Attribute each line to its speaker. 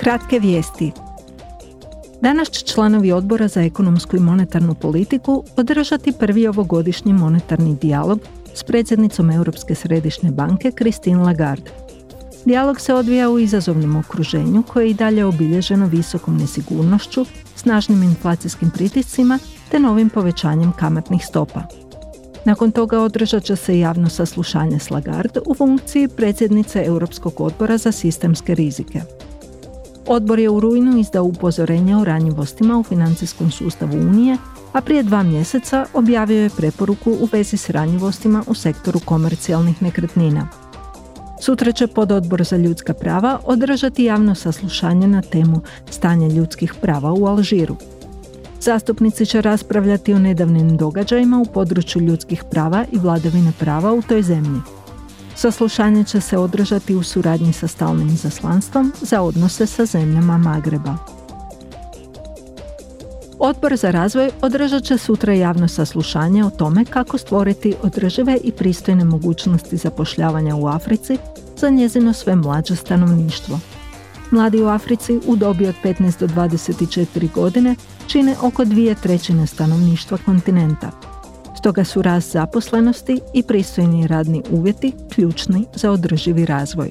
Speaker 1: Kratke vijesti. Danas će članovi odbora za ekonomsku i monetarnu politiku održati prvi ovogodišnji monetarni dijalog s predsjednicom Europske središnje banke Christine Lagarde. Dijalog se odvija u izazovnom okruženju koje je i dalje obilježeno visokom nesigurnošću, snažnim inflacijskim pritiscima te novim povećanjem kamatnih stopa. Nakon toga održat će se javno saslušanje s Lagarde u funkciji predsjednice Europskog odbora za sistemske rizike. Odbor je u rujnu izdao upozorenje o ranjivostima u financijskom sustavu Unije, a prije dva mjeseca objavio je preporuku u vezi s ranjivostima u sektoru komercijalnih nekretnina. Sutra će pododbor za ljudska prava održati javno saslušanje na temu stanje ljudskih prava u Alžiru. Zastupnici će raspravljati o nedavnim događajima u području ljudskih prava i vladavine prava u toj zemlji. Saslušanje će se održati u suradnji sa stalnim zaslanstvom za odnose sa zemljama Magreba. Odbor za razvoj održat će sutra javno saslušanje o tome kako stvoriti održive i pristojne mogućnosti zapošljavanja u Africi za njezino sve mlađe stanovništvo. Mladi u Africi u dobi od 15 do 24 godine čine oko dvije trećine stanovništva kontinenta. Stoga su rast zaposlenosti i pristojni radni uvjeti ključni za održivi razvoj.